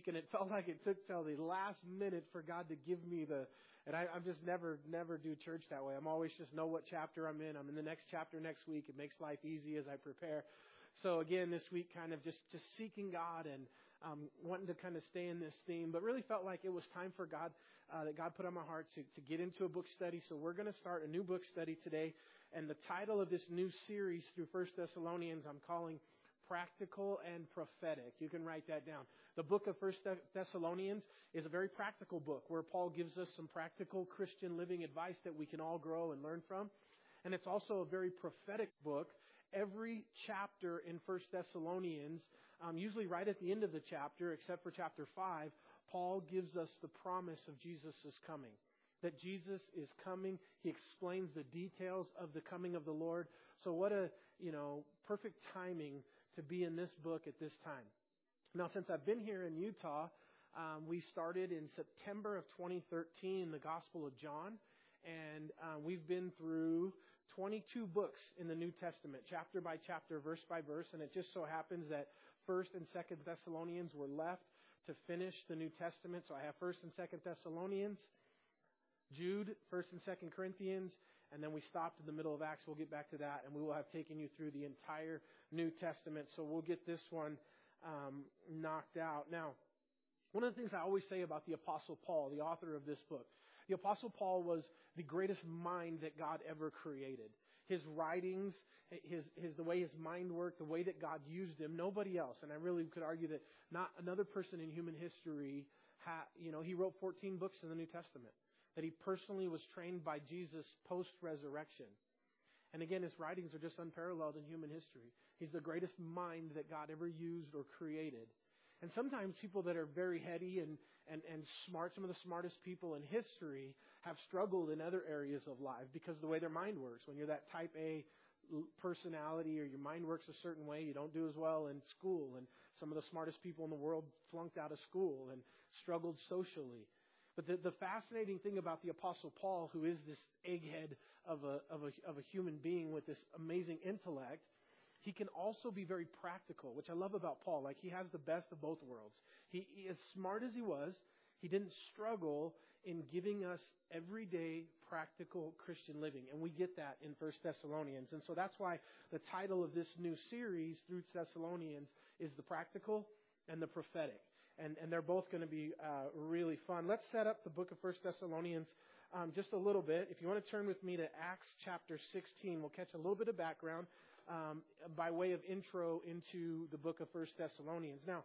week, and it felt like it took till the last minute for God to give me the. And I, I'm just never, never do church that way. I'm always just know what chapter I'm in. I'm in the next chapter next week. It makes life easy as I prepare. So again, this week, kind of just just seeking God and um, wanting to kind of stay in this theme, but really felt like it was time for God uh, that God put on my heart to to get into a book study. So we're going to start a new book study today, and the title of this new series through First Thessalonians I'm calling practical and prophetic. You can write that down. The book of First Thessalonians is a very practical book where Paul gives us some practical Christian living advice that we can all grow and learn from. And it's also a very prophetic book. Every chapter in First Thessalonians, um, usually right at the end of the chapter, except for chapter five, Paul gives us the promise of Jesus' coming that Jesus is coming. He explains the details of the coming of the Lord. So what a, you know, perfect timing to be in this book at this time. Now, since I've been here in Utah, um, we started in September of 2013 the Gospel of John, and uh, we've been through 22 books in the New Testament, chapter by chapter, verse by verse, and it just so happens that First and Second Thessalonians were left to finish the New Testament. So I have First and Second Thessalonians, Jude, First and Second Corinthians, and then we stopped in the middle of Acts. We'll get back to that, and we will have taken you through the entire New Testament. So we'll get this one um, knocked out. Now, one of the things I always say about the Apostle Paul, the author of this book, the Apostle Paul was the greatest mind that God ever created. His writings, his, his, the way his mind worked, the way that God used him, nobody else. And I really could argue that not another person in human history, ha, you know, he wrote 14 books in the New Testament that he personally was trained by Jesus post resurrection. And again, his writings are just unparalleled in human history. He's the greatest mind that God ever used or created. And sometimes people that are very heady and, and, and smart, some of the smartest people in history, have struggled in other areas of life because of the way their mind works. When you're that type A personality or your mind works a certain way, you don't do as well in school. And some of the smartest people in the world flunked out of school and struggled socially. But the, the fascinating thing about the Apostle Paul, who is this egghead of a, of, a, of a human being with this amazing intellect, he can also be very practical, which I love about Paul. Like, he has the best of both worlds. He, he as smart as he was, he didn't struggle in giving us everyday practical Christian living. And we get that in First Thessalonians. And so that's why the title of this new series through Thessalonians is the practical and the prophetic and, and they're both going to be uh, really fun. Let's set up the book of First Thessalonians um, just a little bit. If you want to turn with me to Acts chapter 16, we'll catch a little bit of background um, by way of intro into the book of First Thessalonians. Now,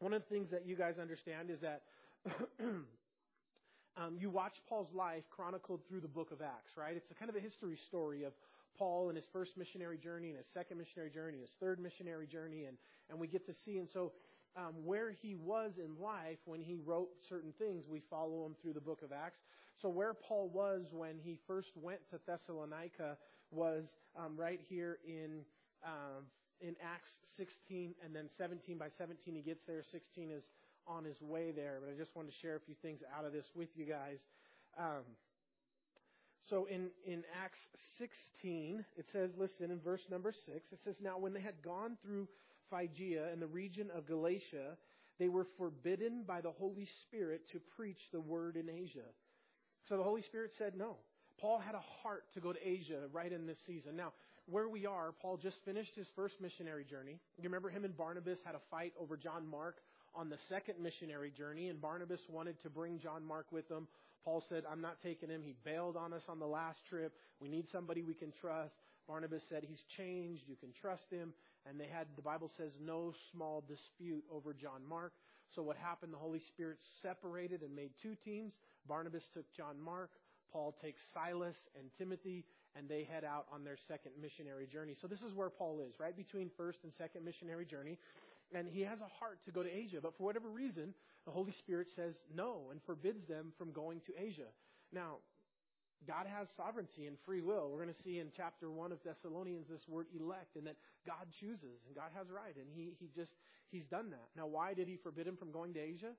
one of the things that you guys understand is that um, you watch Paul's life chronicled through the book of Acts, right? It's a kind of a history story of Paul and his first missionary journey and his second missionary journey, his third missionary journey, and, and we get to see. And so um, where he was in life when he wrote certain things. We follow him through the book of Acts. So where Paul was when he first went to Thessalonica was um, right here in um, in Acts 16 and then 17. By 17 he gets there. 16 is on his way there. But I just wanted to share a few things out of this with you guys. Um, so in, in Acts 16, it says, listen, in verse number 6, it says, Now when they had gone through Phrygia and the region of Galatia, they were forbidden by the Holy Spirit to preach the word in Asia. So the Holy Spirit said no. Paul had a heart to go to Asia right in this season. Now, where we are, Paul just finished his first missionary journey. You remember him and Barnabas had a fight over John Mark on the second missionary journey, and Barnabas wanted to bring John Mark with them. Paul said, I'm not taking him. He bailed on us on the last trip. We need somebody we can trust. Barnabas said, He's changed. You can trust him and they had, the Bible says, no small dispute over John Mark. So what happened? The Holy Spirit separated and made two teams. Barnabas took John Mark. Paul takes Silas and Timothy, and they head out on their second missionary journey. So this is where Paul is, right between first and second missionary journey. And he has a heart to go to Asia, but for whatever reason, the Holy Spirit says no and forbids them from going to Asia. Now, God has sovereignty and free will. We're going to see in chapter 1 of Thessalonians this word elect and that God chooses and God has right and he, he just, he's done that. Now, why did he forbid him from going to Asia?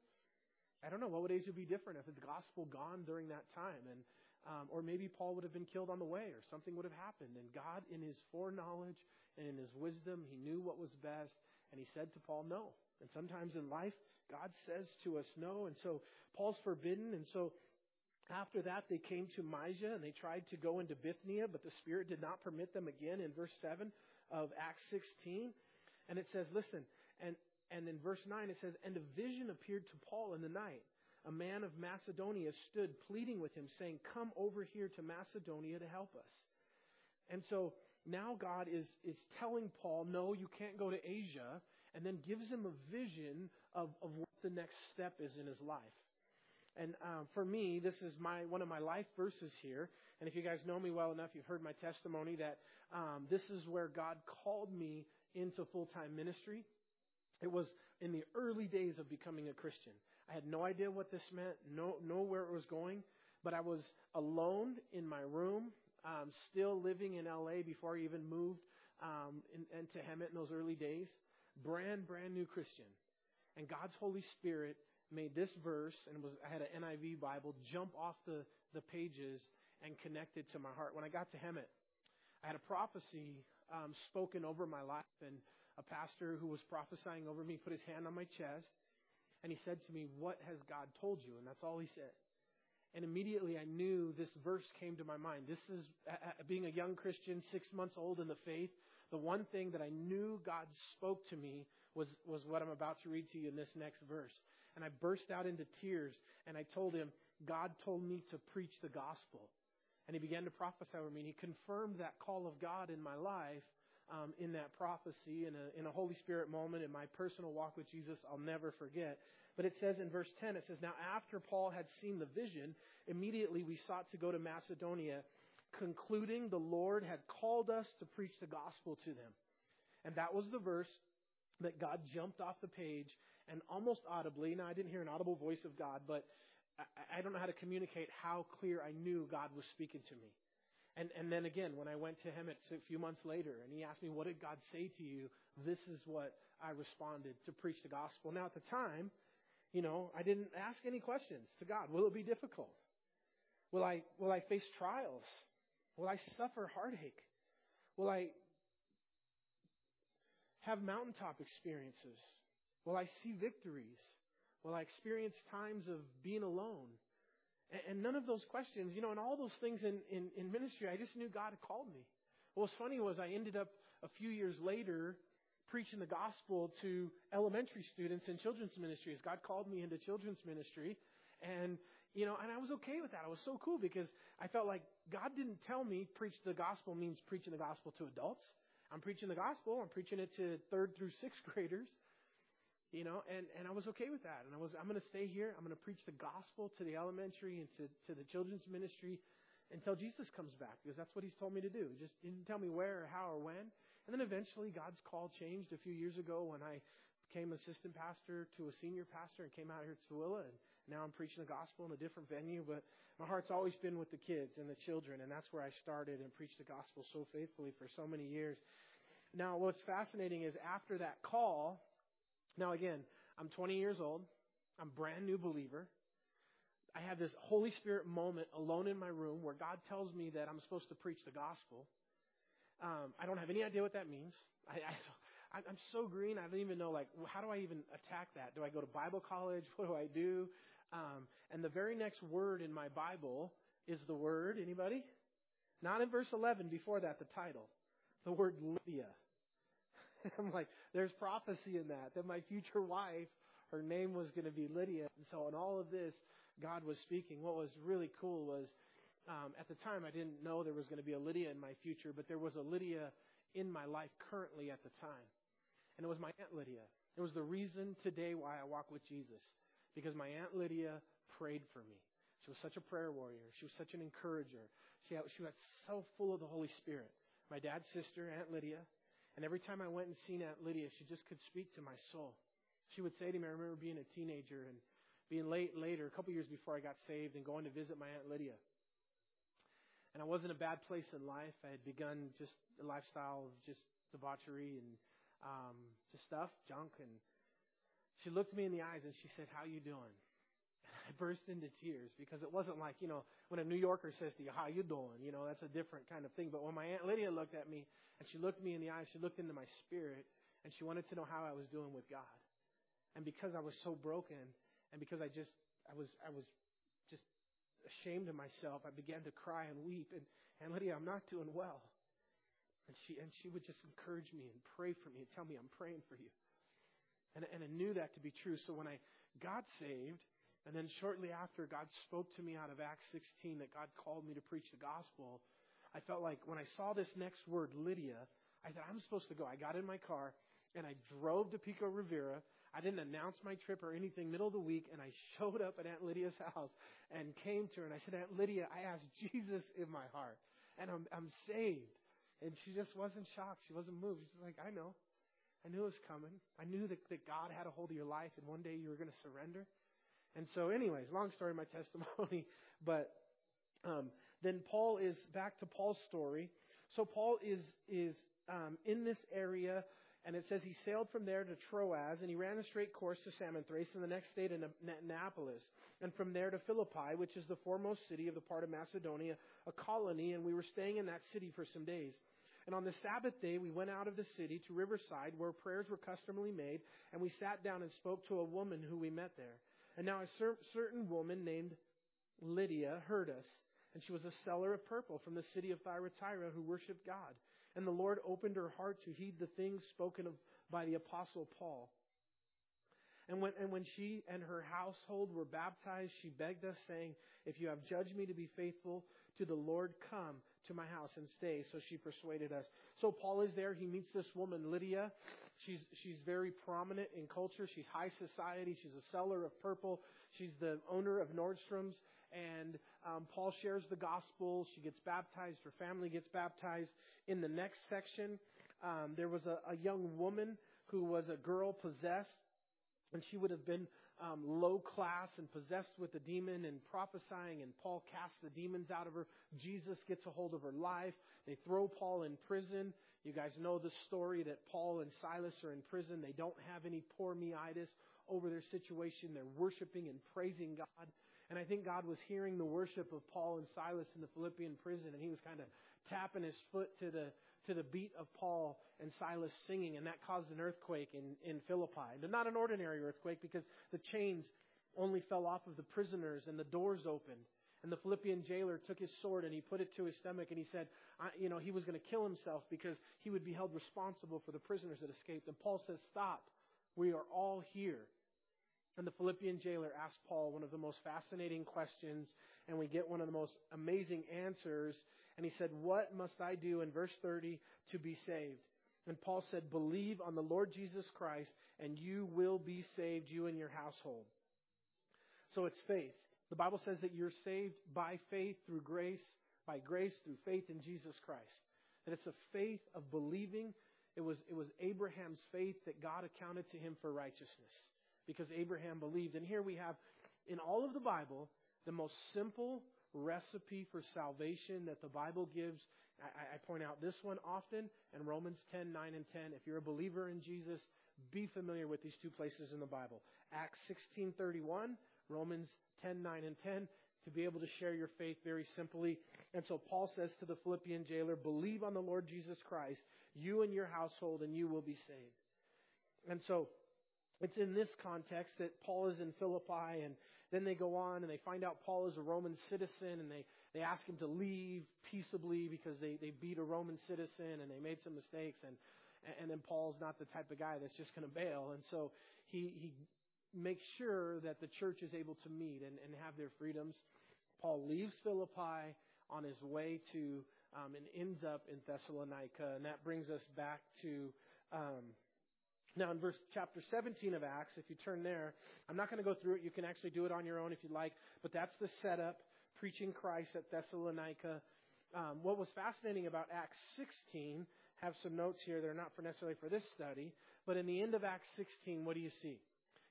I don't know. What would Asia be different if the gospel gone during that time? And, um, or maybe Paul would have been killed on the way or something would have happened. And God, in his foreknowledge and in his wisdom, he knew what was best And he said to Paul, no. And sometimes in life, God says to us no. And so Paul's forbidden. And so after that, they came to Mysia and they tried to go into Bithynia, but the Spirit did not permit them again in verse 7 of Acts 16. And it says, listen, and, and in verse 9 it says, And a vision appeared to Paul in the night. A man of Macedonia stood pleading with him, saying, Come over here to Macedonia to help us. And so now God is, is telling Paul, No, you can't go to Asia, and then gives him a vision of, of what the next step is in his life. And um, for me, this is my one of my life verses here. And if you guys know me well enough, you've heard my testimony that um, this is where God called me into full time ministry. It was in the early days of becoming a Christian. I had no idea what this meant, no, know where it was going, but I was alone in my room, um, still living in LA before I even moved um, in, into Hemet in those early days. Brand, brand new Christian. And God's Holy Spirit made this verse, and was I had an NIV Bible, jump off the, the pages and connect it to my heart. When I got to Hemet, I had a prophecy um, spoken over my life, and a pastor who was prophesying over me put his hand on my chest, and he said to me, What has God told you? And that's all he said. And immediately I knew this verse came to my mind. This is, being a young Christian, six months old in the faith, the one thing that I knew God spoke to me was, was what I'm about to read to you in this next verse. And I burst out into tears and I told him, God told me to preach the gospel. And he began to prophesy over me and he confirmed that call of God in my life um, in that prophecy in a, in a Holy Spirit moment in my personal walk with Jesus I'll never forget. But it says in verse 10, it says, Now after Paul had seen the vision, immediately we sought to go to Macedonia, concluding the Lord had called us to preach the gospel to them. And that was the verse that God jumped off the page and almost audibly, now I didn't hear an audible voice of God, but I, I don't know how to communicate how clear I knew God was speaking to me. And, and then again, when I went to him a few months later and he asked me, What did God say to you? This is what I responded to preach the gospel. Now, at the time, you know, I didn't ask any questions to God. Will it be difficult? Will I, will I face trials? Will I suffer heartache? Will I have mountaintop experiences? Will I see victories? Will I experience times of being alone? And, none of those questions, you know, and all those things in, in, in ministry, I just knew God had called me. What was funny was I ended up a few years later preaching the gospel to elementary students in children's ministry as God called me into children's ministry. And, you know, and I was okay with that. I was so cool because I felt like God didn't tell me preach the gospel means preaching the gospel to adults. I'm preaching the gospel. I'm preaching it to third through sixth graders. You know, and, and I was okay with that. And I was, I'm going to stay here. I'm going to preach the gospel to the elementary and to, to the children's ministry until Jesus comes back because that's what he's told me to do. He just didn't tell me where or how or when. And then eventually God's call changed a few years ago when I became assistant pastor to a senior pastor and came out here to Tooele. And now I'm preaching the gospel in a different venue. But my heart's always been with the kids and the children. And that's where I started and preached the gospel so faithfully for so many years. Now, what's fascinating is after that call, now, again, I'm 20 years old. I'm a brand new believer. I have this Holy Spirit moment alone in my room where God tells me that I'm supposed to preach the gospel. Um, I don't have any idea what that means. I, I, I'm so green. I don't even know, like, how do I even attack that? Do I go to Bible college? What do I do? Um, and the very next word in my Bible is the word, anybody? Not in verse 11, before that, the title. The word Lydia. I'm like, there's prophecy in that, that my future wife, her name was going to be Lydia. And so in all of this, God was speaking. What was really cool was, um, at the time, I didn't know there was going to be a Lydia in my future, but there was a Lydia in my life currently at the time. And it was my Aunt Lydia. It was the reason today why I walk with Jesus. Because my Aunt Lydia prayed for me. She was such a prayer warrior. She was such an encourager. She, she was so full of the Holy Spirit. My dad's sister, Aunt Lydia, and every time I went and seen Aunt Lydia, she just could speak to my soul. She would say to me, I remember being a teenager and being late later, a couple years before I got saved, and going to visit my Aunt Lydia. And I was in a bad place in life. I had begun just a lifestyle of just debauchery and um, just stuff, junk. And she looked me in the eyes and she said, "How you doing?" I burst into tears because it wasn't like, you know, when a New Yorker says to you, how you doing? You know, that's a different kind of thing. But when my Aunt Lydia looked at me and she looked me in the eyes, she looked into my spirit and she wanted to know how I was doing with God. And because I was so broken, and because I just I was I was just ashamed of myself, I began to cry and weep. And and Lydia, I'm not doing well. And she and she would just encourage me and pray for me and tell me I'm praying for you. And and I knew that to be true. So when I got saved, and then shortly after God spoke to me out of Acts 16 that God called me to preach the gospel, I felt like when I saw this next word, Lydia, I thought I'm supposed to go. I got in my car and I drove to Pico Rivera. I didn't announce my trip or anything middle of the week, and I showed up at Aunt Lydia's house and came to her and I said, Aunt Lydia, I asked Jesus in my heart, and I'm I'm saved. And she just wasn't shocked. She wasn't moved. She's was like, I know. I knew it was coming. I knew that, that God had a hold of your life and one day you were going to surrender. And so, anyways, long story, my testimony. But um, then Paul is back to Paul's story. So Paul is is um, in this area and it says he sailed from there to Troas, and he ran a straight course to Samothrace, and the next day to Neapolis, and from there to Philippi, which is the foremost city of the part of Macedonia, a colony, and we were staying in that city for some days. And on the Sabbath day, we went out of the city to Riverside, where prayers were customarily made, and we sat down and spoke to a woman who we met there. And now a cer- certain woman named Lydia heard us, and she was a seller of purple from the city of Thyatira who worshipped God. And the Lord opened her heart to heed the things spoken of by the apostle Paul. And when, and when she and her household were baptized, she begged us, saying, If you have judged me to be faithful to the Lord, come to my house and stay. So she persuaded us. So Paul is there. He meets this woman, Lydia. She's, she's very prominent in culture. She's high society. She's a seller of purple. She's the owner of Nordstrom's. And um, Paul shares the gospel. She gets baptized. Her family gets baptized. In the next section, um, there was a, a young woman who was a girl possessed, and she would have been um, low class and possessed with a demon and prophesying, and Paul casts the demons out of her. Jesus gets a hold of her life. They throw Paul in prison. You guys know the story that Paul and Silas are in prison. They don't have any poor meitis over their situation. They're worshiping and praising God. And I think God was hearing the worship of Paul and Silas in the Philippian prison, and he was kind of tapping his foot to the to the beat of Paul and Silas singing, and that caused an earthquake in, in Philippi. And not an ordinary earthquake because the chains only fell off of the prisoners and the doors opened. And the Philippian jailer took his sword and he put it to his stomach and he said, you know, he was going to kill himself because he would be held responsible for the prisoners that escaped. And Paul says, Stop. We are all here. And the Philippian jailer asked Paul one of the most fascinating questions, and we get one of the most amazing answers. And he said, What must I do in verse 30 to be saved? And Paul said, Believe on the Lord Jesus Christ, and you will be saved, you and your household. So it's faith. The Bible says that you're saved by faith through grace, by grace through faith in Jesus Christ. That it's a faith of believing. It was, it was Abraham's faith that God accounted to him for righteousness because Abraham believed. And here we have, in all of the Bible, the most simple recipe for salvation that the Bible gives. I, I, point out this one often in Romans 10, 9, and 10. If you're a believer in Jesus, be familiar with these two places in the Bible. Acts 16, 31, Romans 10, 9, and 10, to be able to share your faith very simply. And so Paul says to the Philippian jailer, believe on the Lord Jesus Christ, you and your household, and you will be saved. And so it's in this context that Paul is in Philippi, and then they go on and they find out Paul is a Roman citizen, and they, they ask him to leave peaceably because they, they beat a Roman citizen and they made some mistakes, and, and then Paul's not the type of guy that's just going to bail. And so he, he makes sure that the church is able to meet and, and have their freedoms. Paul leaves Philippi on his way to um, and ends up in Thessalonica, and that brings us back to. Um, now, in verse chapter 17 of Acts, if you turn there, I'm not going to go through it. You can actually do it on your own if you'd like. But that's the setup, preaching Christ at Thessalonica. Um, what was fascinating about Acts 16, have some notes here. They're not for necessarily for this study. But in the end of Acts 16, what do you see?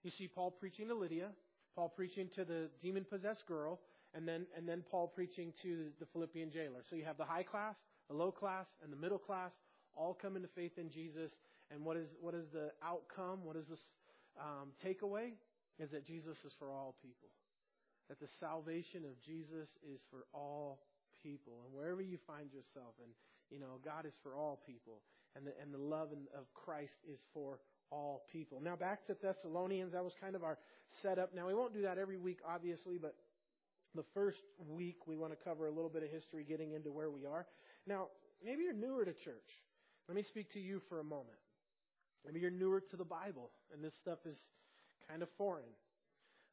You see Paul preaching to Lydia, Paul preaching to the demon possessed girl, and then, and then Paul preaching to the Philippian jailer. So you have the high class, the low class, and the middle class all come into faith in Jesus and what is, what is the outcome? What is the um, takeaway? Is that Jesus is for all people. That the salvation of Jesus is for all people. And wherever you find yourself, and, you know, God is for all people. and the, and the love of Christ is for all people. Now back to Thessalonians. That was kind of our setup. Now we won't do that every week, obviously, but the first week we want to cover a little bit of history getting into where we are. Now, maybe you're newer to church. Let me speak to you for a moment. Maybe you're newer to the Bible and this stuff is kind of foreign.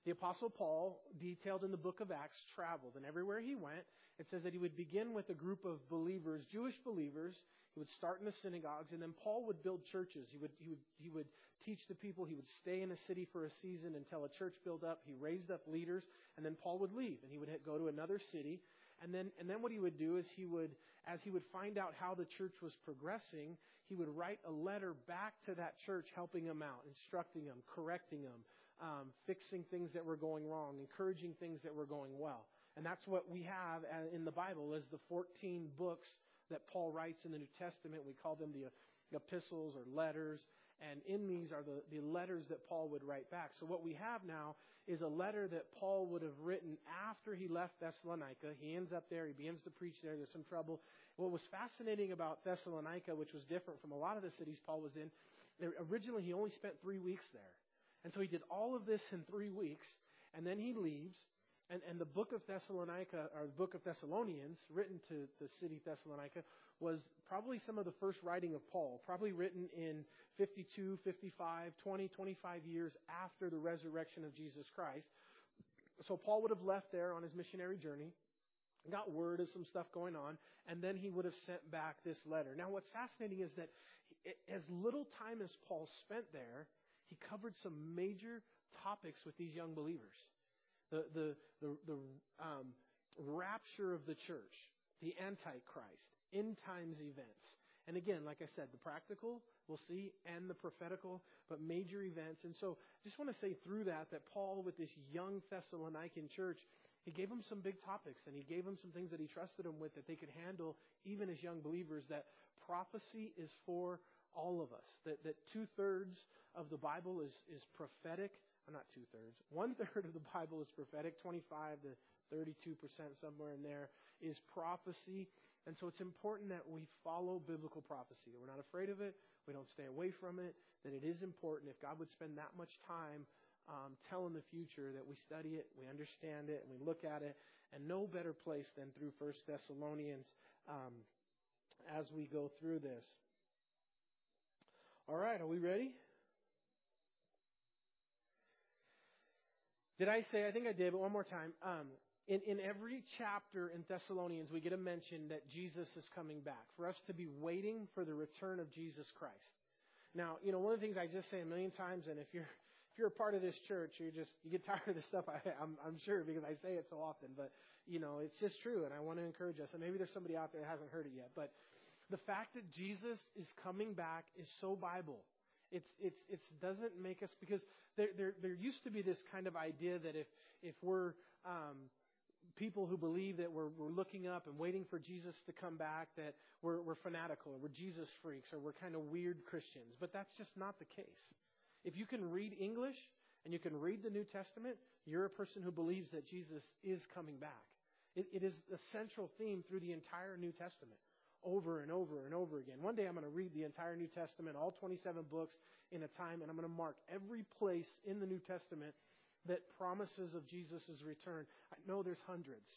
The Apostle Paul, detailed in the book of Acts, traveled, and everywhere he went, it says that he would begin with a group of believers, Jewish believers. He would start in the synagogues, and then Paul would build churches. He would, he would, he would teach the people. He would stay in a city for a season until a church built up. He raised up leaders, and then Paul would leave, and he would go to another city. And then, and then what he would do is he would, as he would find out how the church was progressing, he would write a letter back to that church, helping them out, instructing them, correcting them, um, fixing things that were going wrong, encouraging things that were going well. And that's what we have in the Bible is the 14 books that Paul writes in the New Testament. We call them the epistles or letters. And in these are the, the letters that Paul would write back. So what we have now is a letter that Paul would have written after he left Thessalonica. He ends up there. He begins to preach there. There's some trouble. What was fascinating about Thessalonica, which was different from a lot of the cities Paul was in, originally he only spent three weeks there. And so he did all of this in three weeks, and then he leaves. And, and the book of Thessalonica, or the book of Thessalonians, written to the city Thessalonica, was probably some of the first writing of Paul, probably written in 52, 55, 20, 25 years after the resurrection of Jesus Christ. So Paul would have left there on his missionary journey, got word of some stuff going on, and then he would have sent back this letter. Now, what's fascinating is that as little time as Paul spent there, he covered some major topics with these young believers. The, the, the, the um, rapture of the church, the Antichrist, end times events. And again, like I said, the practical, we'll see, and the prophetical, but major events. And so I just want to say through that, that Paul, with this young Thessalonican church, he gave them some big topics and he gave them some things that he trusted them with that they could handle even as young believers that prophecy is for all of us. That, that two thirds of the Bible is, is prophetic. Well, not two thirds. One third of the Bible is prophetic. 25 to 32% somewhere in there is prophecy. And so it's important that we follow biblical prophecy, that we're not afraid of it, we don't stay away from it, that it is important. If God would spend that much time um, telling the future, that we study it, we understand it, and we look at it, and no better place than through First Thessalonians um, as we go through this. All right, are we ready? Did I say, I think I did, but one more time. Um, in, in every chapter in Thessalonians, we get a mention that Jesus is coming back, for us to be waiting for the return of Jesus Christ. Now, you know, one of the things I just say a million times, and if you're if you're a part of this church, you just you get tired of this stuff. I, I'm I'm sure because I say it so often, but you know, it's just true, and I want to encourage us. And maybe there's somebody out there that hasn't heard it yet, but the fact that Jesus is coming back is so Bible. It's, it's, it doesn't make us, because there, there, there used to be this kind of idea that if, if we're um, people who believe that we're, we're looking up and waiting for Jesus to come back, that we're, we're fanatical or we're Jesus freaks or we're kind of weird Christians. But that's just not the case. If you can read English and you can read the New Testament, you're a person who believes that Jesus is coming back. It, it is a central theme through the entire New Testament over and over and over again. One day I'm going to read the entire New Testament, all 27 books in a time, and I'm going to mark every place in the New Testament that promises of Jesus' return. I know there's hundreds,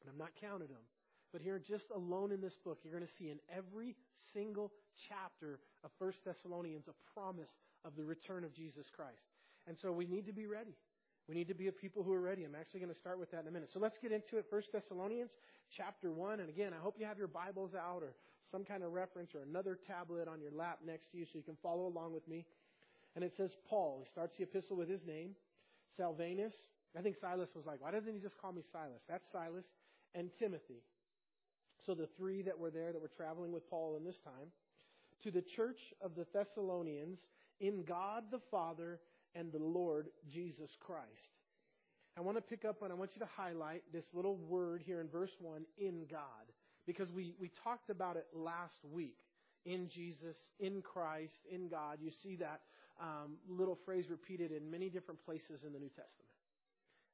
and I'm not counted them. But here, just alone in this book, you're going to see in every single chapter of 1 Thessalonians a promise of the return of Jesus Christ. And so we need to be ready. We need to be a people who are ready. I'm actually going to start with that in a minute. So let's get into it. First Thessalonians chapter 1. And again, I hope you have your Bibles out or some kind of reference or another tablet on your lap next to you so you can follow along with me. And it says Paul. He starts the epistle with his name. Silvanus. I think Silas was like, why doesn't he just call me Silas? That's Silas. And Timothy. So the three that were there that were traveling with Paul in this time. To the church of the Thessalonians in God the Father and the Lord Jesus Christ. I want to pick up on, I want you to highlight this little word here in verse 1, in God, because we, we talked about it last week. In Jesus, in Christ, in God. You see that um, little phrase repeated in many different places in the New Testament.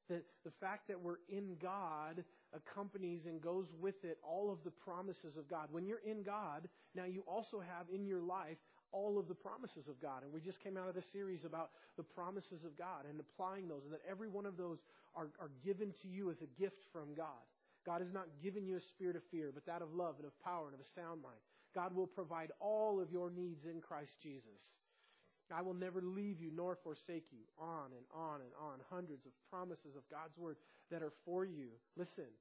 That the fact that we're in God accompanies and goes with it all of the promises of God. When you're in God, now you also have in your life all of the promises of God. And we just came out of the series about the promises of God and applying those, and that every one of those are, are given to you as a gift from God. God has not given you a spirit of fear, but that of love and of power and of a sound mind. God will provide all of your needs in Christ Jesus. I will never leave you nor forsake you. On and on and on. Hundreds of promises of God's word that are for you. Listen,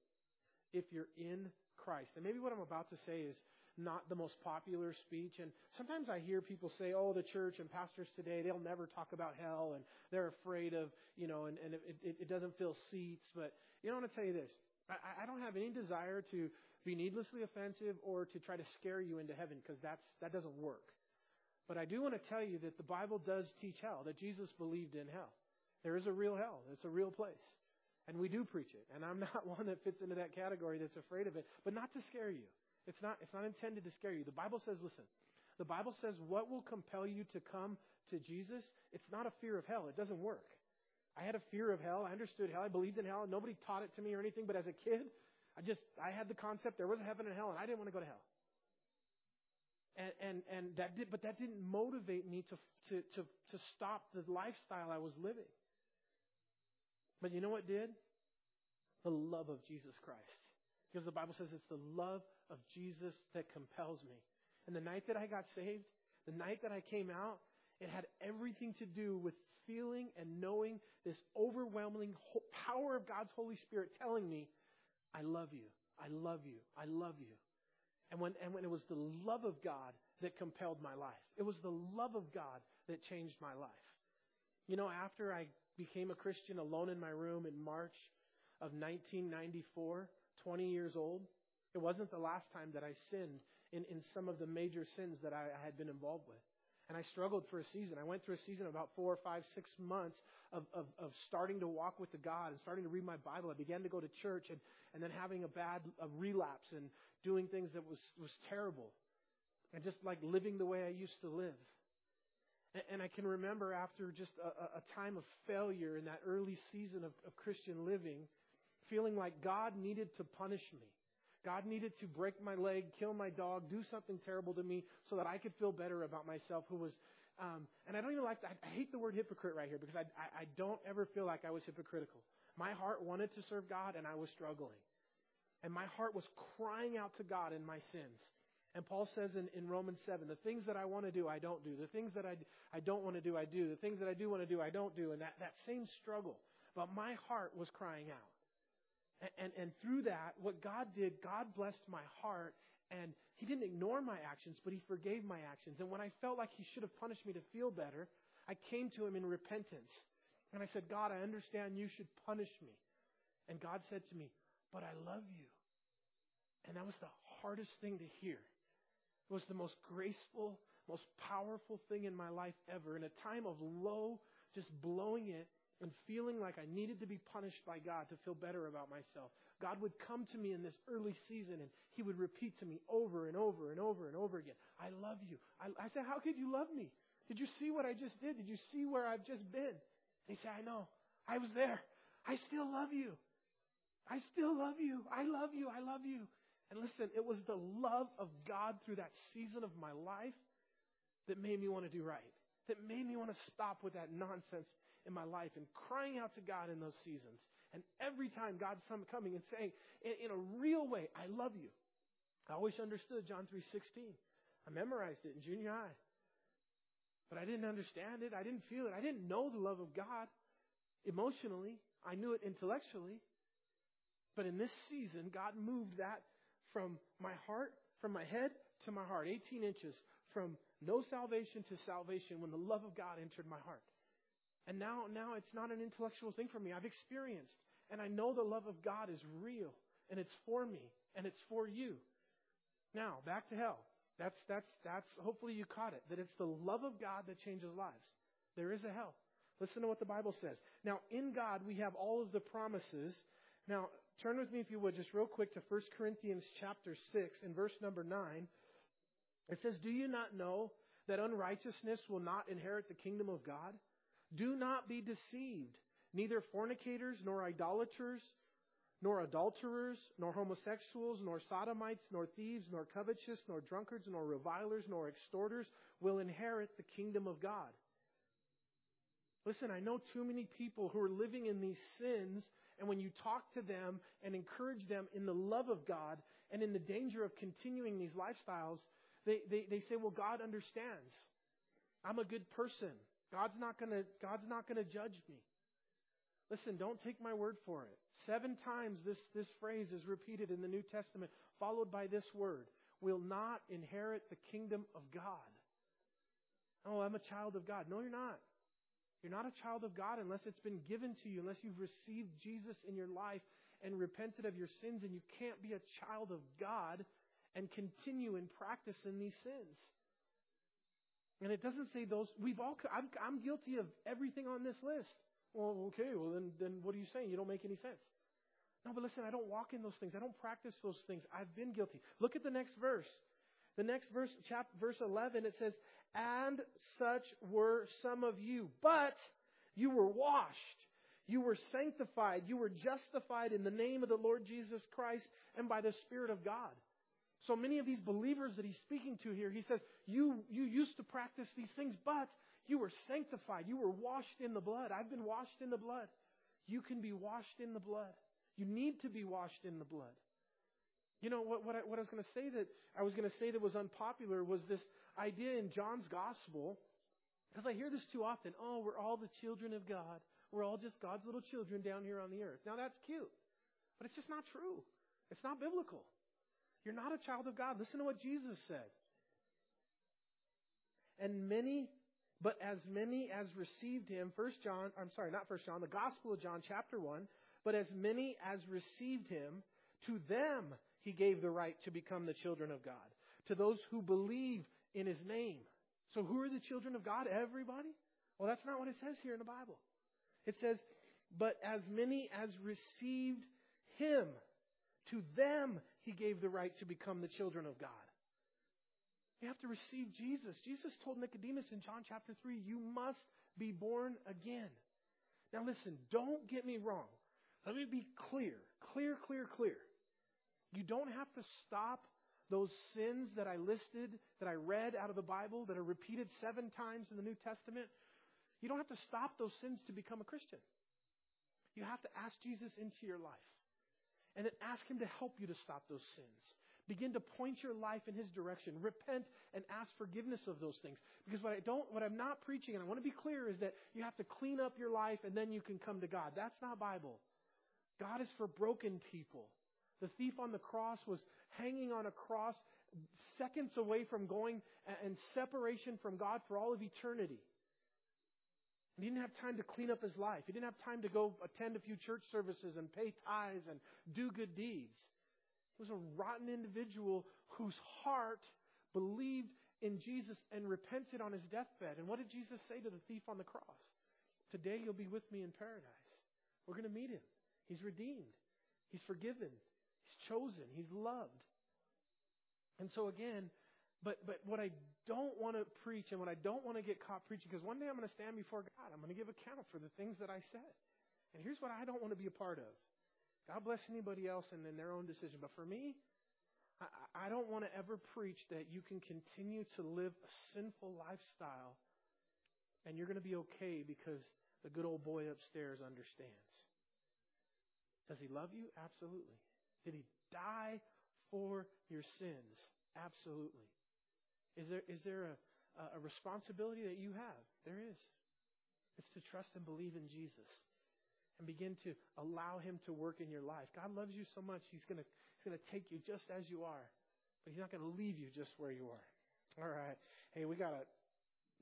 if you're in Christ, and maybe what I'm about to say is not the most popular speech. And sometimes I hear people say, oh, the church and pastors today, they'll never talk about hell and they're afraid of, you know, and, and it, it, it doesn't fill seats. But, you know, I want to tell you this. I, I don't have any desire to be needlessly offensive or to try to scare you into heaven because that's, that doesn't work. But I do want to tell you that the Bible does teach hell, that Jesus believed in hell. There is a real hell. It's a real place. And we do preach it. And I'm not one that fits into that category that's afraid of it, but not to scare you. It's not, it's not intended to scare you. The Bible says, listen, the Bible says what will compel you to come to Jesus? It's not a fear of hell. It doesn't work. I had a fear of hell. I understood hell. I believed in hell. Nobody taught it to me or anything, but as a kid, I just, I had the concept there was a heaven and hell, and I didn't want to go to hell. And, and, and that did, but that didn't motivate me to, to, to, to stop the lifestyle I was living. But you know what did? The love of Jesus Christ. Because the Bible says it's the love of Jesus that compels me. And the night that I got saved, the night that I came out, it had everything to do with feeling and knowing this overwhelming power of God's Holy Spirit telling me, I love you, I love you, I love you. And when, and when it was the love of God that compelled my life, it was the love of God that changed my life. You know, after I became a Christian alone in my room in March of 1994, 20 years old, it wasn't the last time that I sinned in, in some of the major sins that I, I had been involved with. And I struggled for a season. I went through a season of about four or five, six months of, of, of starting to walk with the God and starting to read my Bible. I began to go to church and, and then having a bad a relapse and doing things that was, was terrible. And just like living the way I used to live. And, and I can remember after just a, a time of failure in that early season of, of Christian living, feeling like God needed to punish me. God needed to break my leg, kill my dog, do something terrible to me so that I could feel better about myself who was, um, and I don't even like, that. I hate the word hypocrite right here because I, I, I don't ever feel like I was hypocritical. My heart wanted to serve God and I was struggling. And my heart was crying out to God in my sins. And Paul says in, in Romans 7, the things that I want to do, I don't do. The things that I, I don't want to do, I do. The things that I do want to do, I don't do. And that, that same struggle. But my heart was crying out. And, and, through that, what God did, God blessed my heart and he didn't ignore my actions, but he forgave my actions. And when I felt like he should have punished me to feel better, I came to him in repentance. And I said, God, I understand you should punish me. And God said to me, But I love you. And that was the hardest thing to hear. It was the most graceful, most powerful thing in my life ever. In a time of low, just blowing it, and feeling like I needed to be punished by God to feel better about myself, God would come to me in this early season and He would repeat to me over and over and over and over again, I love you. I, I said, How could you love me? Did you see what I just did? Did you see where I've just been? He said, I know. I was there. I still love you. I still love you. I love you. I love you. And listen, it was the love of God through that season of my life that made me want to do right, that made me want to stop with that nonsense in my life and crying out to God in those seasons. And every time God's coming and saying, in, in a real way, I love you. I always understood John 3.16. I memorized it in junior high. But I didn't understand it. I didn't feel it. I didn't know the love of God emotionally. I knew it intellectually. But in this season, God moved that from my heart, from my head to my heart, 18 inches, from no salvation to salvation when the love of God entered my heart. And now, now it's not an intellectual thing for me. I've experienced, and I know the love of God is real, and it's for me, and it's for you. Now, back to hell. That's, that's, that's, hopefully you caught it, that it's the love of God that changes lives. There is a hell. Listen to what the Bible says. Now, in God, we have all of the promises. Now, turn with me, if you would, just real quick to 1 Corinthians chapter 6 and verse number 9. It says, Do you not know that unrighteousness will not inherit the kingdom of God? Do not be deceived. neither fornicators, nor idolaters, nor adulterers, nor homosexuals, nor sodomites, nor thieves, nor covetous, nor drunkards, nor revilers, nor extorters will inherit the kingdom of God. Listen, I know too many people who are living in these sins, and when you talk to them and encourage them in the love of God and in the danger of continuing these lifestyles, they, they, they say, Well, God understands. I'm a good person. God's not gonna God's not gonna judge me. Listen, don't take my word for it. Seven times this, this phrase is repeated in the New Testament, followed by this word will not inherit the kingdom of God. Oh, I'm a child of God. No, you're not. You're not a child of God unless it's been given to you, unless you've received Jesus in your life and repented of your sins, and you can't be a child of God and continue in practice in these sins. And it doesn't say those, we've all, I'm, I'm guilty of everything on this list. Well, okay, well then, then what are you saying? You don't make any sense. No, but listen, I don't walk in those things. I don't practice those things. I've been guilty. Look at the next verse. The next verse, chapter, verse 11, it says, and such were some of you. But you were washed. You were sanctified. You were justified in the name of the Lord Jesus Christ and by the Spirit of God. So many of these believers that he's speaking to here, he says, you, you used to practice these things, but you were sanctified. You were washed in the blood. I've been washed in the blood. You can be washed in the blood. You need to be washed in the blood. You know what? What I, what I was going to say that I was going to say that was unpopular was this idea in John's gospel, because I hear this too often. Oh, we're all the children of God. We're all just God's little children down here on the earth. Now that's cute, but it's just not true. It's not biblical. You're not a child of God. Listen to what Jesus said. And many, but as many as received him, First John, I'm sorry, not First John, the Gospel of John, chapter one. But as many as received him, to them he gave the right to become the children of God. To those who believe in his name. So who are the children of God? Everybody? Well, that's not what it says here in the Bible. It says, but as many as received him, to them he gave the right to become the children of God. You have to receive Jesus. Jesus told Nicodemus in John chapter 3, you must be born again. Now listen, don't get me wrong. Let me be clear, clear, clear, clear. You don't have to stop those sins that I listed, that I read out of the Bible, that are repeated seven times in the New Testament, you don't have to stop those sins to become a Christian. You have to ask Jesus into your life. And then ask Him to help you to stop those sins. Begin to point your life in His direction. Repent and ask forgiveness of those things. Because what I don't, what I'm not preaching, and I want to be clear, is that you have to clean up your life and then you can come to God. That's not Bible. God is for broken people. The thief on the cross was hanging on a cross seconds away from going and separation from God for all of eternity. He didn't have time to clean up his life. He didn't have time to go attend a few church services and pay tithes and do good deeds. He was a rotten individual whose heart believed in Jesus and repented on his deathbed. And what did Jesus say to the thief on the cross? Today you'll be with me in paradise. We're going to meet him. He's redeemed. He's forgiven. He's chosen. He's loved. And so again, but but what I don't want to preach and what I don't want to get caught preaching, because one day I'm going to stand before God. I'm going to give account for the things that I said. And here's what I don't want to be a part of. God bless anybody else and in their own decision. But for me, I, I don't want to ever preach that you can continue to live a sinful lifestyle and you're going to be okay because the good old boy upstairs understands. Does he love you? Absolutely. Did he die for your sins? Absolutely. Is there, is there a, a responsibility that you have? There is. It's to trust and believe in Jesus and begin to allow Him to work in your life. God loves you so much, He's going He's to take you just as you are, but He's not going to leave you just where you are. All right. Hey, we got a,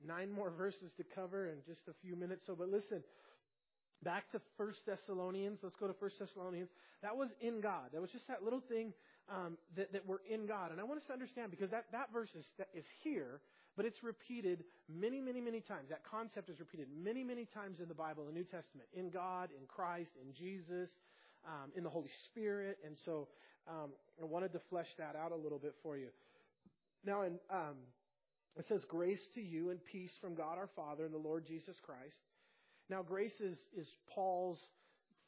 nine more verses to cover in just a few minutes. So, but listen, back to First Thessalonians. Let's go to First Thessalonians. That was in God. That was just that little thing um, that, that we're in God. And I want us to understand because that, that verse is, that is here, but it's repeated many, many, many times. That concept is repeated many, many times in the Bible, the New Testament, in God, in Christ, in Jesus, um, in the Holy Spirit. And so um, I wanted to flesh that out a little bit for you. Now, in, um, it says, Grace to you and peace from God our Father and the Lord Jesus Christ. Now, grace is, is Paul's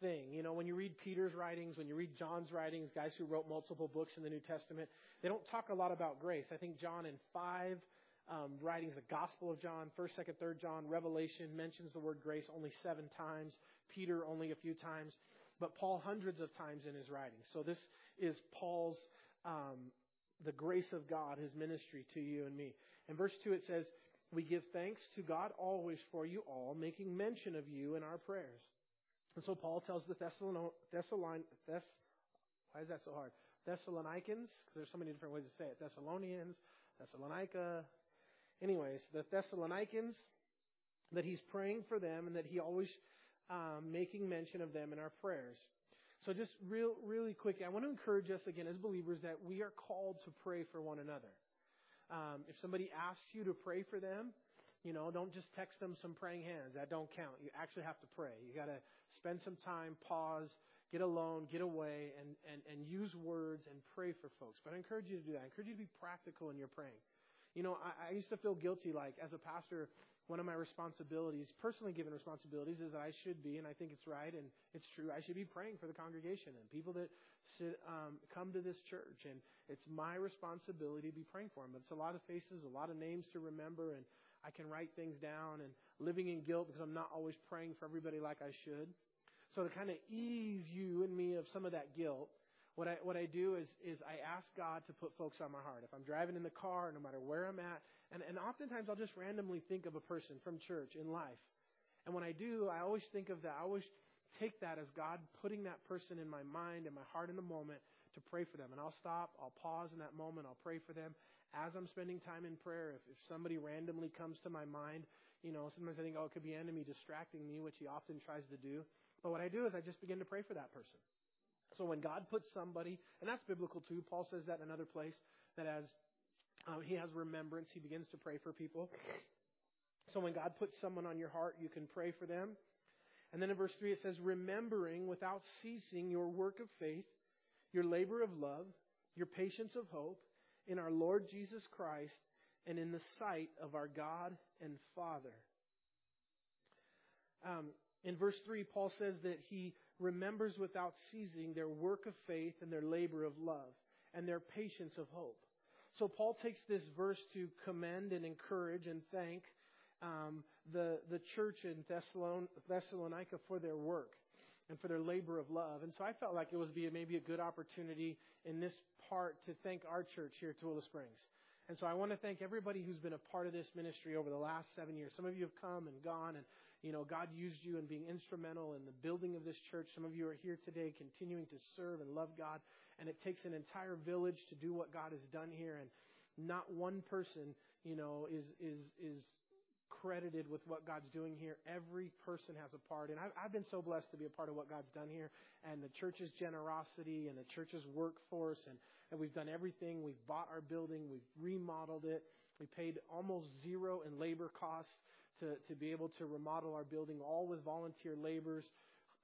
thing. You know, when you read Peter's writings, when you read John's writings, guys who wrote multiple books in the New Testament, they don't talk a lot about grace. I think John in five um, writings, the Gospel of John, 1st, 2nd, 3rd John, Revelation mentions the word grace only seven times, Peter only a few times, but Paul hundreds of times in his writings. So this is Paul's, um, the grace of God, his ministry to you and me. In verse 2 it says, We give thanks to God always for you all, making mention of you in our prayers. And so Paul tells the Thessalon, Thessalon, Thess, why is that so hard? Thessalonians, because there's so many different ways to say it. Thessalonians, Thessalonica, anyways, the Thessalonians, that he's praying for them and that he always um, making mention of them in our prayers. So just real, really quick, I want to encourage us again as believers that we are called to pray for one another. Um, if somebody asks you to pray for them, you know, don't just text them some praying hands. That don't count. You actually have to pray. You got to spend some time, pause, get alone, get away, and, and, and use words and pray for folks. But I encourage you to do that. I encourage you to be practical in your praying. You know, I, I used to feel guilty, like, as a pastor, one of my responsibilities, personally given responsibilities, is that I should be, and I think it's right and it's true, I should be praying for the congregation and people that sit, um, come to this church. And it's my responsibility to be praying for them. But it's a lot of faces, a lot of names to remember, and I can write things down and living in guilt because I'm not always praying for everybody like I should. So to kind of ease you and me of some of that guilt, what I, what I do is, is I ask God to put folks on my heart. If I'm driving in the car, no matter where I'm at, and, and oftentimes I'll just randomly think of a person from church in life. And when I do, I always think of that. I always take that as God putting that person in my mind and my heart in the moment to pray for them. And I'll stop, I'll pause in that moment, I'll pray for them. As I'm spending time in prayer, if, if somebody randomly comes to my mind, you know, sometimes I think, oh, it could be enemy distracting me, which he often tries to do. But what I do is I just begin to pray for that person. So when God puts somebody, and that's biblical too, Paul says that in another place, that as um, he has remembrance, he begins to pray for people. So when God puts someone on your heart, you can pray for them. And then in verse 3 it says, remembering without ceasing your work of faith, your labor of love, your patience of hope in our Lord Jesus Christ and in the sight of our God and Father. Um, in verse 3, Paul says that he remembers without ceasing their work of faith and their labor of love and their patience of hope. So Paul takes this verse to commend and encourage and thank um, the, the church in Thessalon- Thessalonica for their work and for their labor of love. And so I felt like it was be maybe a good opportunity in this part to thank our church here at Tooele Springs. And so I want to thank everybody who's been a part of this ministry over the last seven years. Some of you have come and gone, and you know, God used you in being instrumental in the building of this church. Some of you are here today continuing to serve and love God. And it takes an entire village to do what God has done here. And not one person, you know, is, is, is credited with what God's doing here. Every person has a part. And I've, I've been so blessed to be a part of what God's done here and the church's generosity and the church's workforce. And, and we've done everything. We've bought our building. We've remodeled it. We paid almost zero in labor costs to, to be able to remodel our building, all with volunteer labors,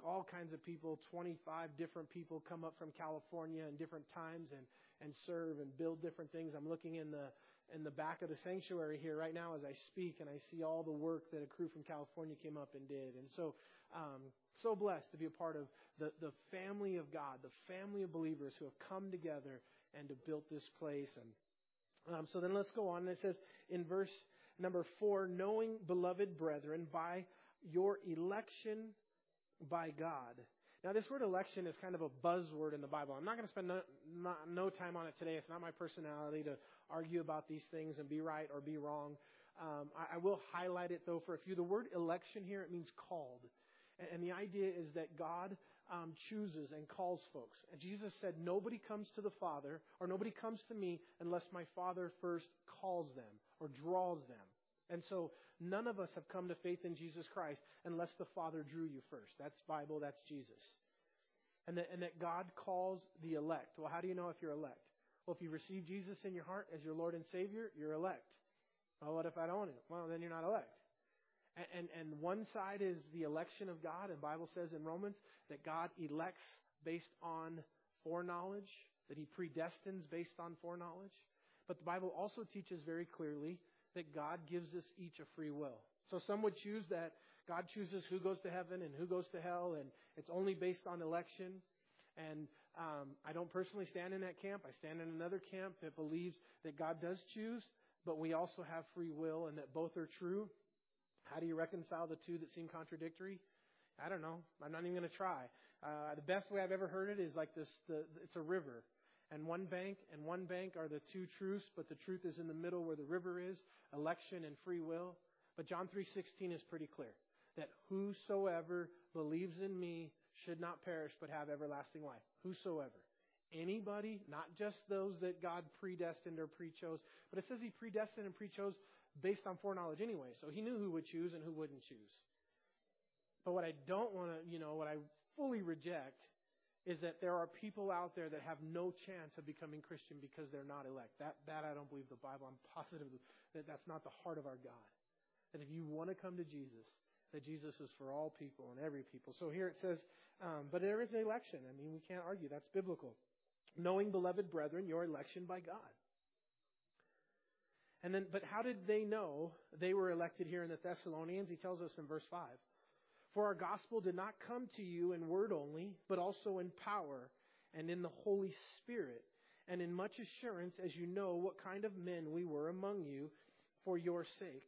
all kinds of people, 25 different people come up from California in different times and, and serve and build different things. I'm looking in the, in the back of the sanctuary here right now as I speak, and I see all the work that a crew from California came up and did. And so, um, so blessed to be a part of the, the family of God, the family of believers who have come together and to build this place. And um, so then let's go on. And it says in verse Number four, knowing, beloved brethren, by your election by God. Now, this word election is kind of a buzzword in the Bible. I'm not going to spend no, not, no time on it today. It's not my personality to argue about these things and be right or be wrong. Um, I, I, will highlight it, though, for a few. The word election here, it means called. And, and the idea is that God um, chooses and calls folks. And Jesus said, Nobody comes to the Father, or nobody comes to me unless my Father first calls them or draws them. And so none of us have come to faith in Jesus Christ unless the Father drew you first. That's Bible, that's Jesus. And that, and that God calls the elect. Well, how do you know if you're elect? Well, if you receive Jesus in your heart as your Lord and Savior, you're elect. Well, what if I don't? Well, then you're not elect. And, and, one side is the election of God, and Bible says in Romans that God elects based on foreknowledge, that He predestines based on foreknowledge. But the Bible also teaches very clearly that God gives us each a free will. So some would choose that God chooses who goes to heaven and who goes to hell, and it's only based on election. And um, I don't personally stand in that camp. I stand in another camp that believes that God does choose, but we also have free will and that both are true. How do you reconcile the two that seem contradictory? I don't know. I'm not even going to try. Uh, the best way I've ever heard it is like this: the, it's a river, and one bank and one bank are the two truths, but the truth is in the middle where the river is, election and free will. But John 3:16 is pretty clear that whosoever believes in me should not perish but have everlasting life. Whosoever. Anybody, not just those that God predestined or pre-chose, but it says he predestined and pre-chose based on foreknowledge anyway. So he knew who would choose and who wouldn't choose. But what I don't want to, you know, what I fully reject is that there are people out there that have no chance of becoming Christian because they're not elect. That, that I don't believe the Bible. I'm positive that that's not the heart of our God. That if you want to come to Jesus, that Jesus is for all people and every people. So here it says, um, but there is an election. I mean, we can't argue. That's biblical knowing, beloved brethren, your election by God. And then, but how did they know they were elected here in the Thessalonians? He tells us in verse 5. For our gospel did not come to you in word only, but also in power and in the Holy Spirit, and in much assurance as you know what kind of men we were among you for your sake.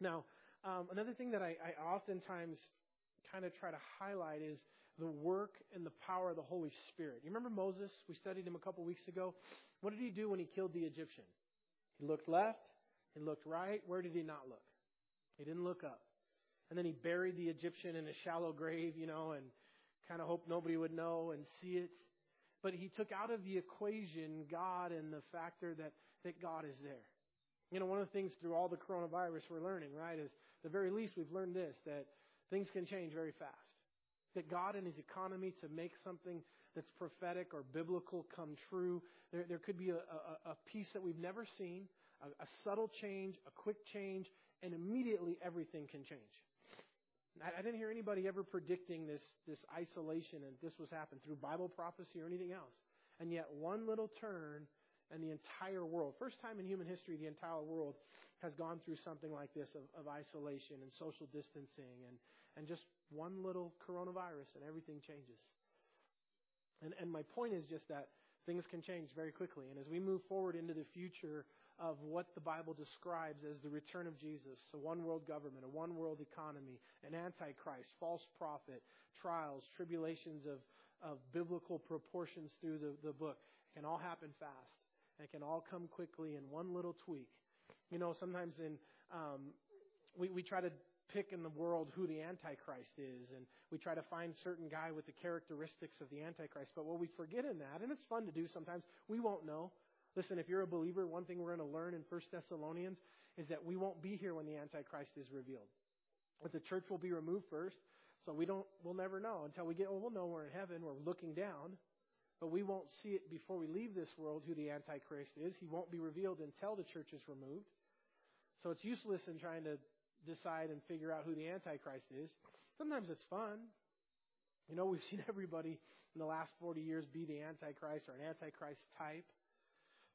Now, um, another thing that I, I oftentimes kind of try to highlight is the work and the power of the Holy Spirit. You remember Moses? We studied him a couple weeks ago. What did he do when he killed the Egyptian? He looked left, he looked right. Where did he not look? He didn't look up. And then he buried the Egyptian in a shallow grave, you know, and kind of hoped nobody would know and see it. But he took out of the equation God and the factor that, that God is there. You know, one of the things through all the coronavirus we're learning, right, is the very least we've learned this, that things can change very fast that God and His economy to make something that's prophetic or biblical come true. There, there could be a, a, a piece that we've never seen, a, a subtle change, a quick change, and immediately everything can change. I, I didn't hear anybody ever predicting this, this isolation and this was happening through Bible prophecy or anything else. And yet, one little turn and the entire world, first time in human history, the entire world has gone through something like this of, of isolation and social distancing and, and just one little coronavirus and everything changes. And, and my point is just that things can change very quickly. And as we move forward into the future of what the Bible describes as the return of Jesus, a one world government, a one world economy, an antichrist, false prophet, trials, tribulations of, of biblical proportions through the, the book, can all happen fast. And it can all come quickly in one little tweak. You know, sometimes in um, we, we try to pick in the world who the Antichrist is, and we try to find certain guy with the characteristics of the Antichrist. But what we forget in that, and it's fun to do sometimes, we won't know. Listen, if you're a believer, one thing we're going to learn in 1 Thessalonians is that we won't be here when the Antichrist is revealed. But the church will be removed first, so we don't, we'll never know until we get, well, we'll know we're in heaven, we're looking down, but we won't see it before we leave this world who the Antichrist is. He won't be revealed until the church is removed. So it's useless in trying to decide and figure out who the Antichrist is. Sometimes it's fun. You know, we've seen everybody in the last 40 years be the Antichrist or an Antichrist type.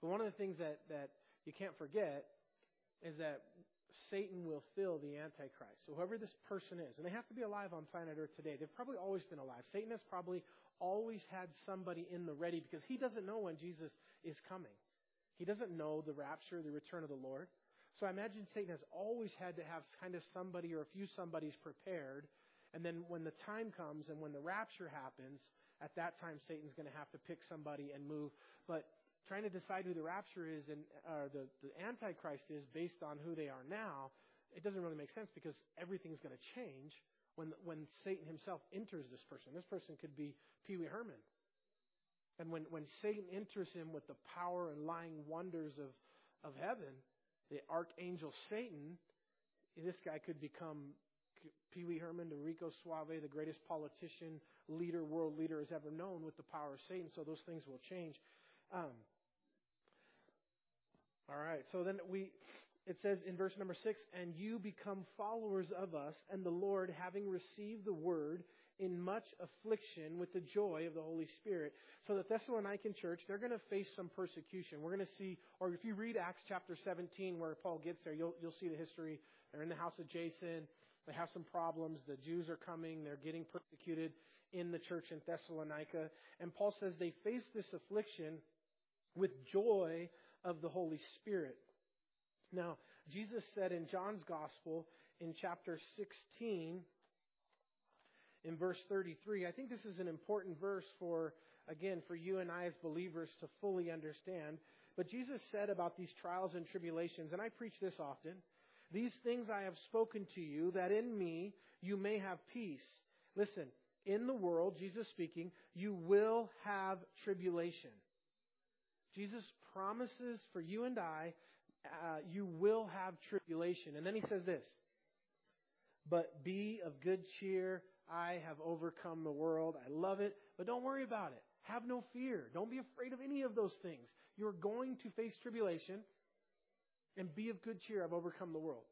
But one of the things that, that you can't forget is that Satan will fill the Antichrist. So whoever this person is, and they have to be alive on planet Earth today. They've probably always been alive. Satan has probably always had somebody in the ready because he doesn't know when Jesus is coming. He doesn't know the rapture, the return of the Lord. So I imagine Satan has always had to have kind of somebody or a few somebodies prepared. And then when the time comes and when the rapture happens, at that time Satan's going to have to pick somebody and move. But trying to decide who the rapture is and or the, the Antichrist is based on who they are now, it doesn't really make sense because everything's going to change when, when Satan himself enters this person. This person could be Pee Wee Herman. And when, when Satan enters him with the power and lying wonders of, of heaven, the archangel Satan, this guy could become Pee Wee Herman to Rico Suave, the greatest politician, leader, world leader has ever known with the power of Satan. So those things will change. Um, all right. So then we, it says in verse number six, and you become followers of us and the Lord, having received the word in much affliction with the joy of the Holy Spirit. So the Thessalonican church, they're going to face some persecution. We're going to see, or if you read Acts chapter 17 where Paul gets there, you'll, you'll see the history. They're in the house of Jason. They have some problems. The Jews are coming. They're getting persecuted in the church in Thessalonica. And Paul says they face this affliction with joy of the Holy Spirit. Now, Jesus said in John's Gospel in chapter 16, in verse 33, I think this is an important verse for, again, for you and I as believers to fully understand. But Jesus said about these trials and tribulations, and I preach this often, these things I have spoken to you, that in me you may have peace. Listen, in the world, Jesus speaking, you will have tribulation. Jesus promises for you and I, uh, you will have tribulation. And then he says this, but be of good cheer. I have overcome the world. I love it, but don't worry about it. Have no fear. Don't be afraid of any of those things. You're going to face tribulation and be of good cheer. I've overcome the world.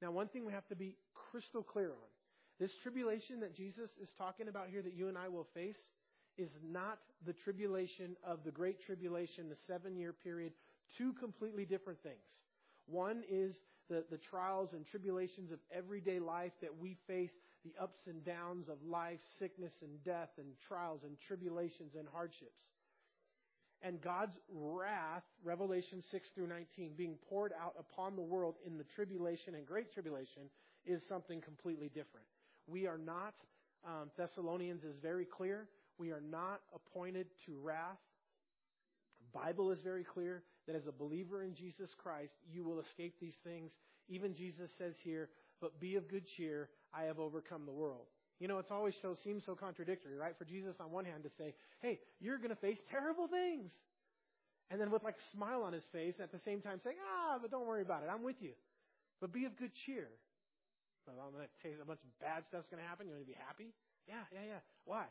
Now, one thing we have to be crystal clear on this tribulation that Jesus is talking about here that you and I will face is not the tribulation of the Great Tribulation, the seven year period. Two completely different things. One is the, the trials and tribulations of everyday life that we face, the ups and downs of life, sickness and death, and trials and tribulations and hardships. And God's wrath, Revelation 6 through 19, being poured out upon the world in the tribulation and great tribulation is something completely different. We are not, um, Thessalonians is very clear, we are not appointed to wrath. Bible is very clear that as a believer in Jesus Christ, you will escape these things. Even Jesus says here, but be of good cheer, I have overcome the world. You know, it's always so seems so contradictory, right? For Jesus on one hand to say, "Hey, you're going to face terrible things," and then with like a smile on his face at the same time saying, "Ah, but don't worry about it. I'm with you. But be of good cheer." But I'm going to you a bunch of bad stuff's going to happen. You want to be happy? Yeah, yeah, yeah. Why?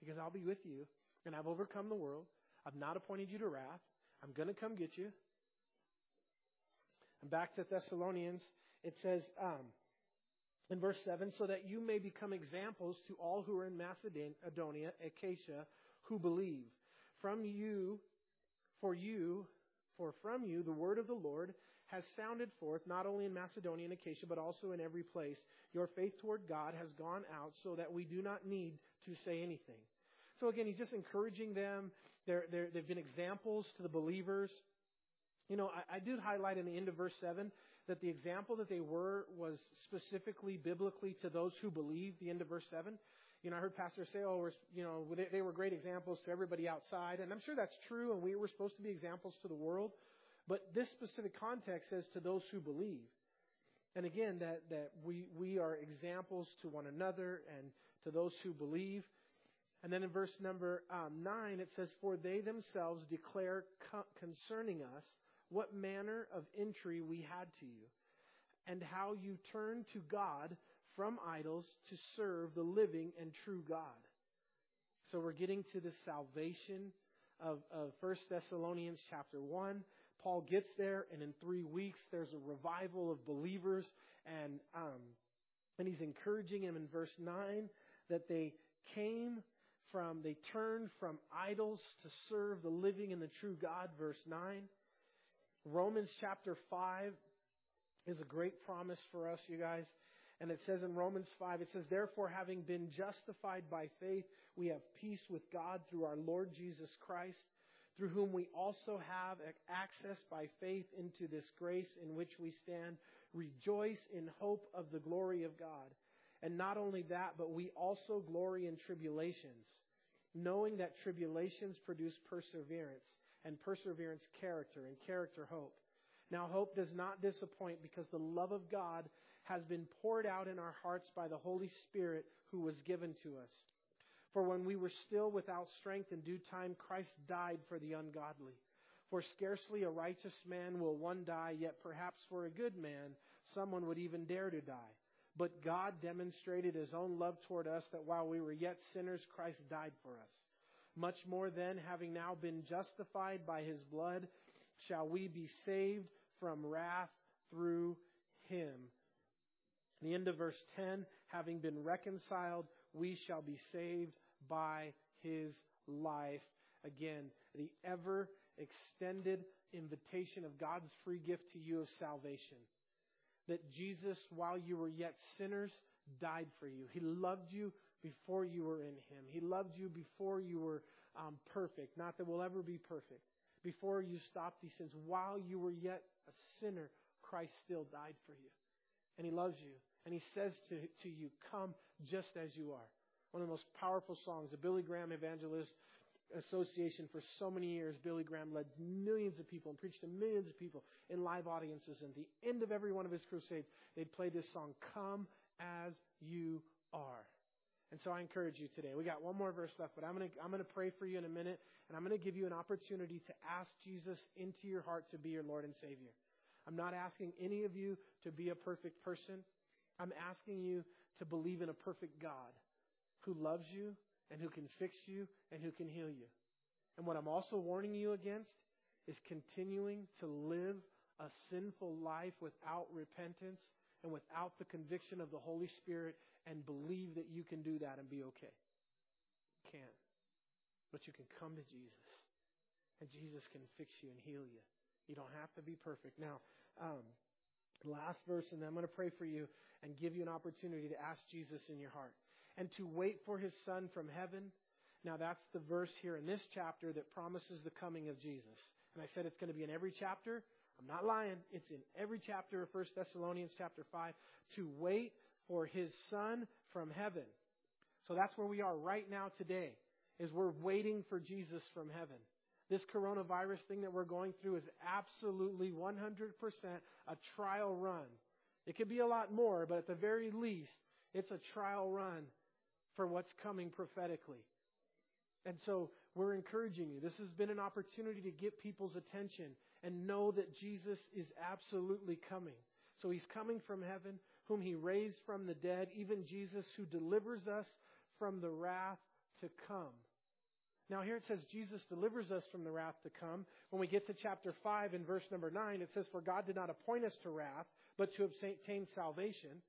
Because I'll be with you, and I've overcome the world. I've not appointed you to wrath. I'm going to come get you. And back to Thessalonians, it says um, in verse 7 so that you may become examples to all who are in Macedonia, Achaia, who believe. From you, for you, for from you, the word of the Lord has sounded forth, not only in Macedonia and Achaia, but also in every place. Your faith toward God has gone out so that we do not need to say anything. So again, he's just encouraging them. They're, they're, they've been examples to the believers. You know, I, I did highlight in the end of verse 7 that the example that they were was specifically biblically to those who believe, the end of verse 7. You know, I heard pastors say, oh, we're, you know, they, they were great examples to everybody outside. And I'm sure that's true, and we were supposed to be examples to the world. But this specific context says to those who believe. And again, that, that we, we are examples to one another and to those who believe. And then in verse number um, 9, it says, For they themselves declare co- concerning us what manner of entry we had to you, and how you turned to God from idols to serve the living and true God. So we're getting to the salvation of, of 1 Thessalonians chapter 1. Paul gets there, and in three weeks, there's a revival of believers, and, um, and he's encouraging them in verse 9 that they came from, they turned from idols to serve the living and the true God, verse 9. Romans chapter 5 is a great promise for us, you guys. And it says in Romans 5, it says, Therefore, having been justified by faith, we have peace with God through our Lord Jesus Christ, through whom we also have access by faith into this grace in which we stand. Rejoice in hope of the glory of God. And not only that, but we also glory in tribulations, knowing that tribulations produce perseverance and perseverance, character, and character, hope. Now, hope does not disappoint because the love of God has been poured out in our hearts by the Holy Spirit who was given to us. For when we were still without strength in due time, Christ died for the ungodly. For scarcely a righteous man will one die, yet perhaps for a good man someone would even dare to die. But God demonstrated his own love toward us that while we were yet sinners, Christ died for us. Much more then, having now been justified by his blood, shall we be saved from wrath through him. The end of verse 10, having been reconciled, we shall be saved by his life. Again, the ever extended invitation of God's free gift to you of salvation. that Jesus, while you were yet sinners, died for you. He loved you before you were in Him. He loved you before you were um, perfect. Not that we'll ever be perfect. Before you stopped these sins, while you were yet a sinner, Christ still died for you. And He loves you. And He says to, to you, Come just as you are. One of the most powerful songs, the Billy Graham Evangelist Association for so many years, Billy Graham led millions of people and preached to millions of people in live audiences. And at the end of every one of his crusades, they'd play this song, Come as You Are. And so I encourage you today. We got one more verse left, but I'm going to I'm going to pray for you in a minute, and I'm going to give you an opportunity to ask Jesus into your heart to be your Lord and Savior. I'm not asking any of you to be a perfect person. I'm asking you to believe in a perfect God who loves you and who can fix you and who can heal you. And what I'm also warning you against is continuing to live a sinful life without repentance and without the conviction of the Holy Spirit and believe that you can do that and be okay. You can. But you can come to Jesus, and Jesus can fix you and heal you. You don't have to be perfect. Now, um, last verse, and then I'm going to pray for you and give you an opportunity to ask Jesus in your heart and to wait for his Son from heaven. Now, that's the verse here in this chapter that promises the coming of Jesus. And I said it's going to be in every chapter. I'm not lying. It's in every chapter of 1 Thessalonians chapter 5 to wait for his son from heaven. So that's where we are right now today is we're waiting for Jesus from heaven. This coronavirus thing that we're going through is absolutely 100% a trial run. It could be a lot more, but at the very least, it's a trial run for what's coming prophetically. And so we're encouraging you. This has been an opportunity to get people's attention and know that Jesus is absolutely coming. So he's coming from heaven, whom he raised from the dead, even Jesus who delivers us from the wrath to come. Now, here it says Jesus delivers us from the wrath to come. When we get to chapter 5 in verse number 9, it says, For God did not appoint us to wrath, but to obtain salvation.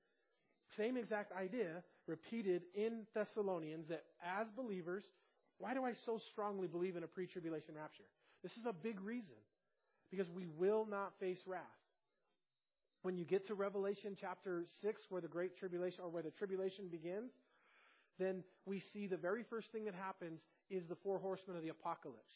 Same exact idea repeated in Thessalonians that as believers, why do I so strongly believe in a pre tribulation rapture? This is a big reason. Because we will not face wrath. When you get to Revelation chapter 6, where the Great Tribulation, or where the tribulation begins, then we see the very first thing that happens is the four horsemen of the apocalypse.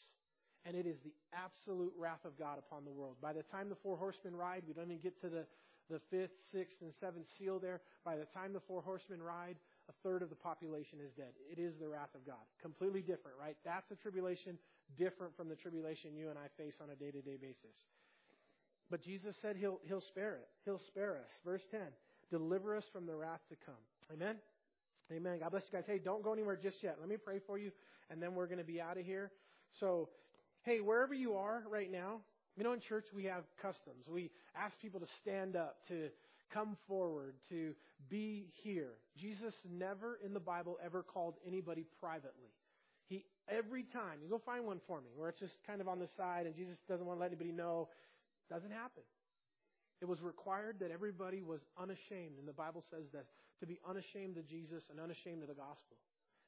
And it is the absolute wrath of God upon the world. By the time the four horsemen ride, we don't even get to the, the fifth, sixth, and seventh seal there. By the time the four horsemen ride, a third of the population is dead. It is the wrath of God. Completely different, right? That's a tribulation different from the tribulation you and I face on a day to day basis. But Jesus said he'll, he'll spare it. He'll spare us. Verse 10 Deliver us from the wrath to come. Amen? Amen. God bless you guys. Hey, don't go anywhere just yet. Let me pray for you, and then we're going to be out of here. So, hey, wherever you are right now, you know, in church we have customs. We ask people to stand up, to come forward, to be here. Jesus never in the Bible ever called anybody privately. He every time you go find one for me where it's just kind of on the side and Jesus doesn't want to let anybody know. Doesn't happen. It was required that everybody was unashamed, and the Bible says that to be unashamed of Jesus and unashamed of the gospel.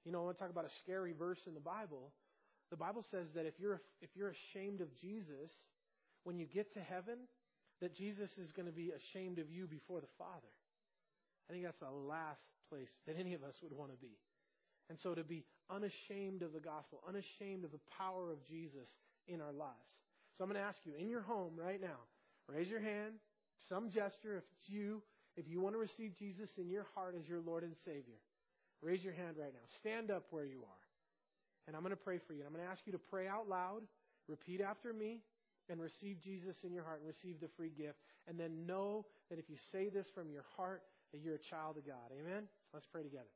You know, I want to talk about a scary verse in the Bible. The Bible says that if you're if you're ashamed of Jesus, when you get to heaven, that Jesus is going to be ashamed of you before the Father. I think that's the last place that any of us would want to be. And so to be unashamed of the gospel, unashamed of the power of Jesus in our lives. So I'm going to ask you in your home right now, raise your hand, some gesture if it's you, if you want to receive Jesus in your heart as your Lord and Savior. Raise your hand right now. Stand up where you are. And I'm going to pray for you. And I'm going to ask you to pray out loud, repeat after me, and receive Jesus in your heart and receive the free gift. And then know that if you say this from your heart, that you're a child of God. Amen? Let's pray together.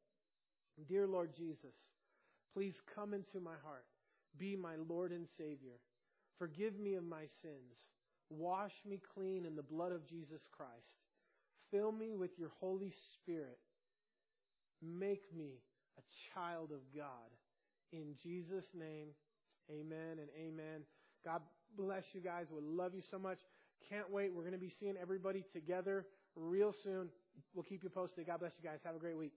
Dear Lord Jesus, please come into my heart. Be my Lord and Savior. Forgive me of my sins. Wash me clean in the blood of Jesus Christ. Fill me with your Holy Spirit. Make me a child of God. In Jesus' name, amen and amen. God bless you guys. We love you so much. Can't wait. We're going to be seeing everybody together real soon. We'll keep you posted. God bless you guys. Have a great week.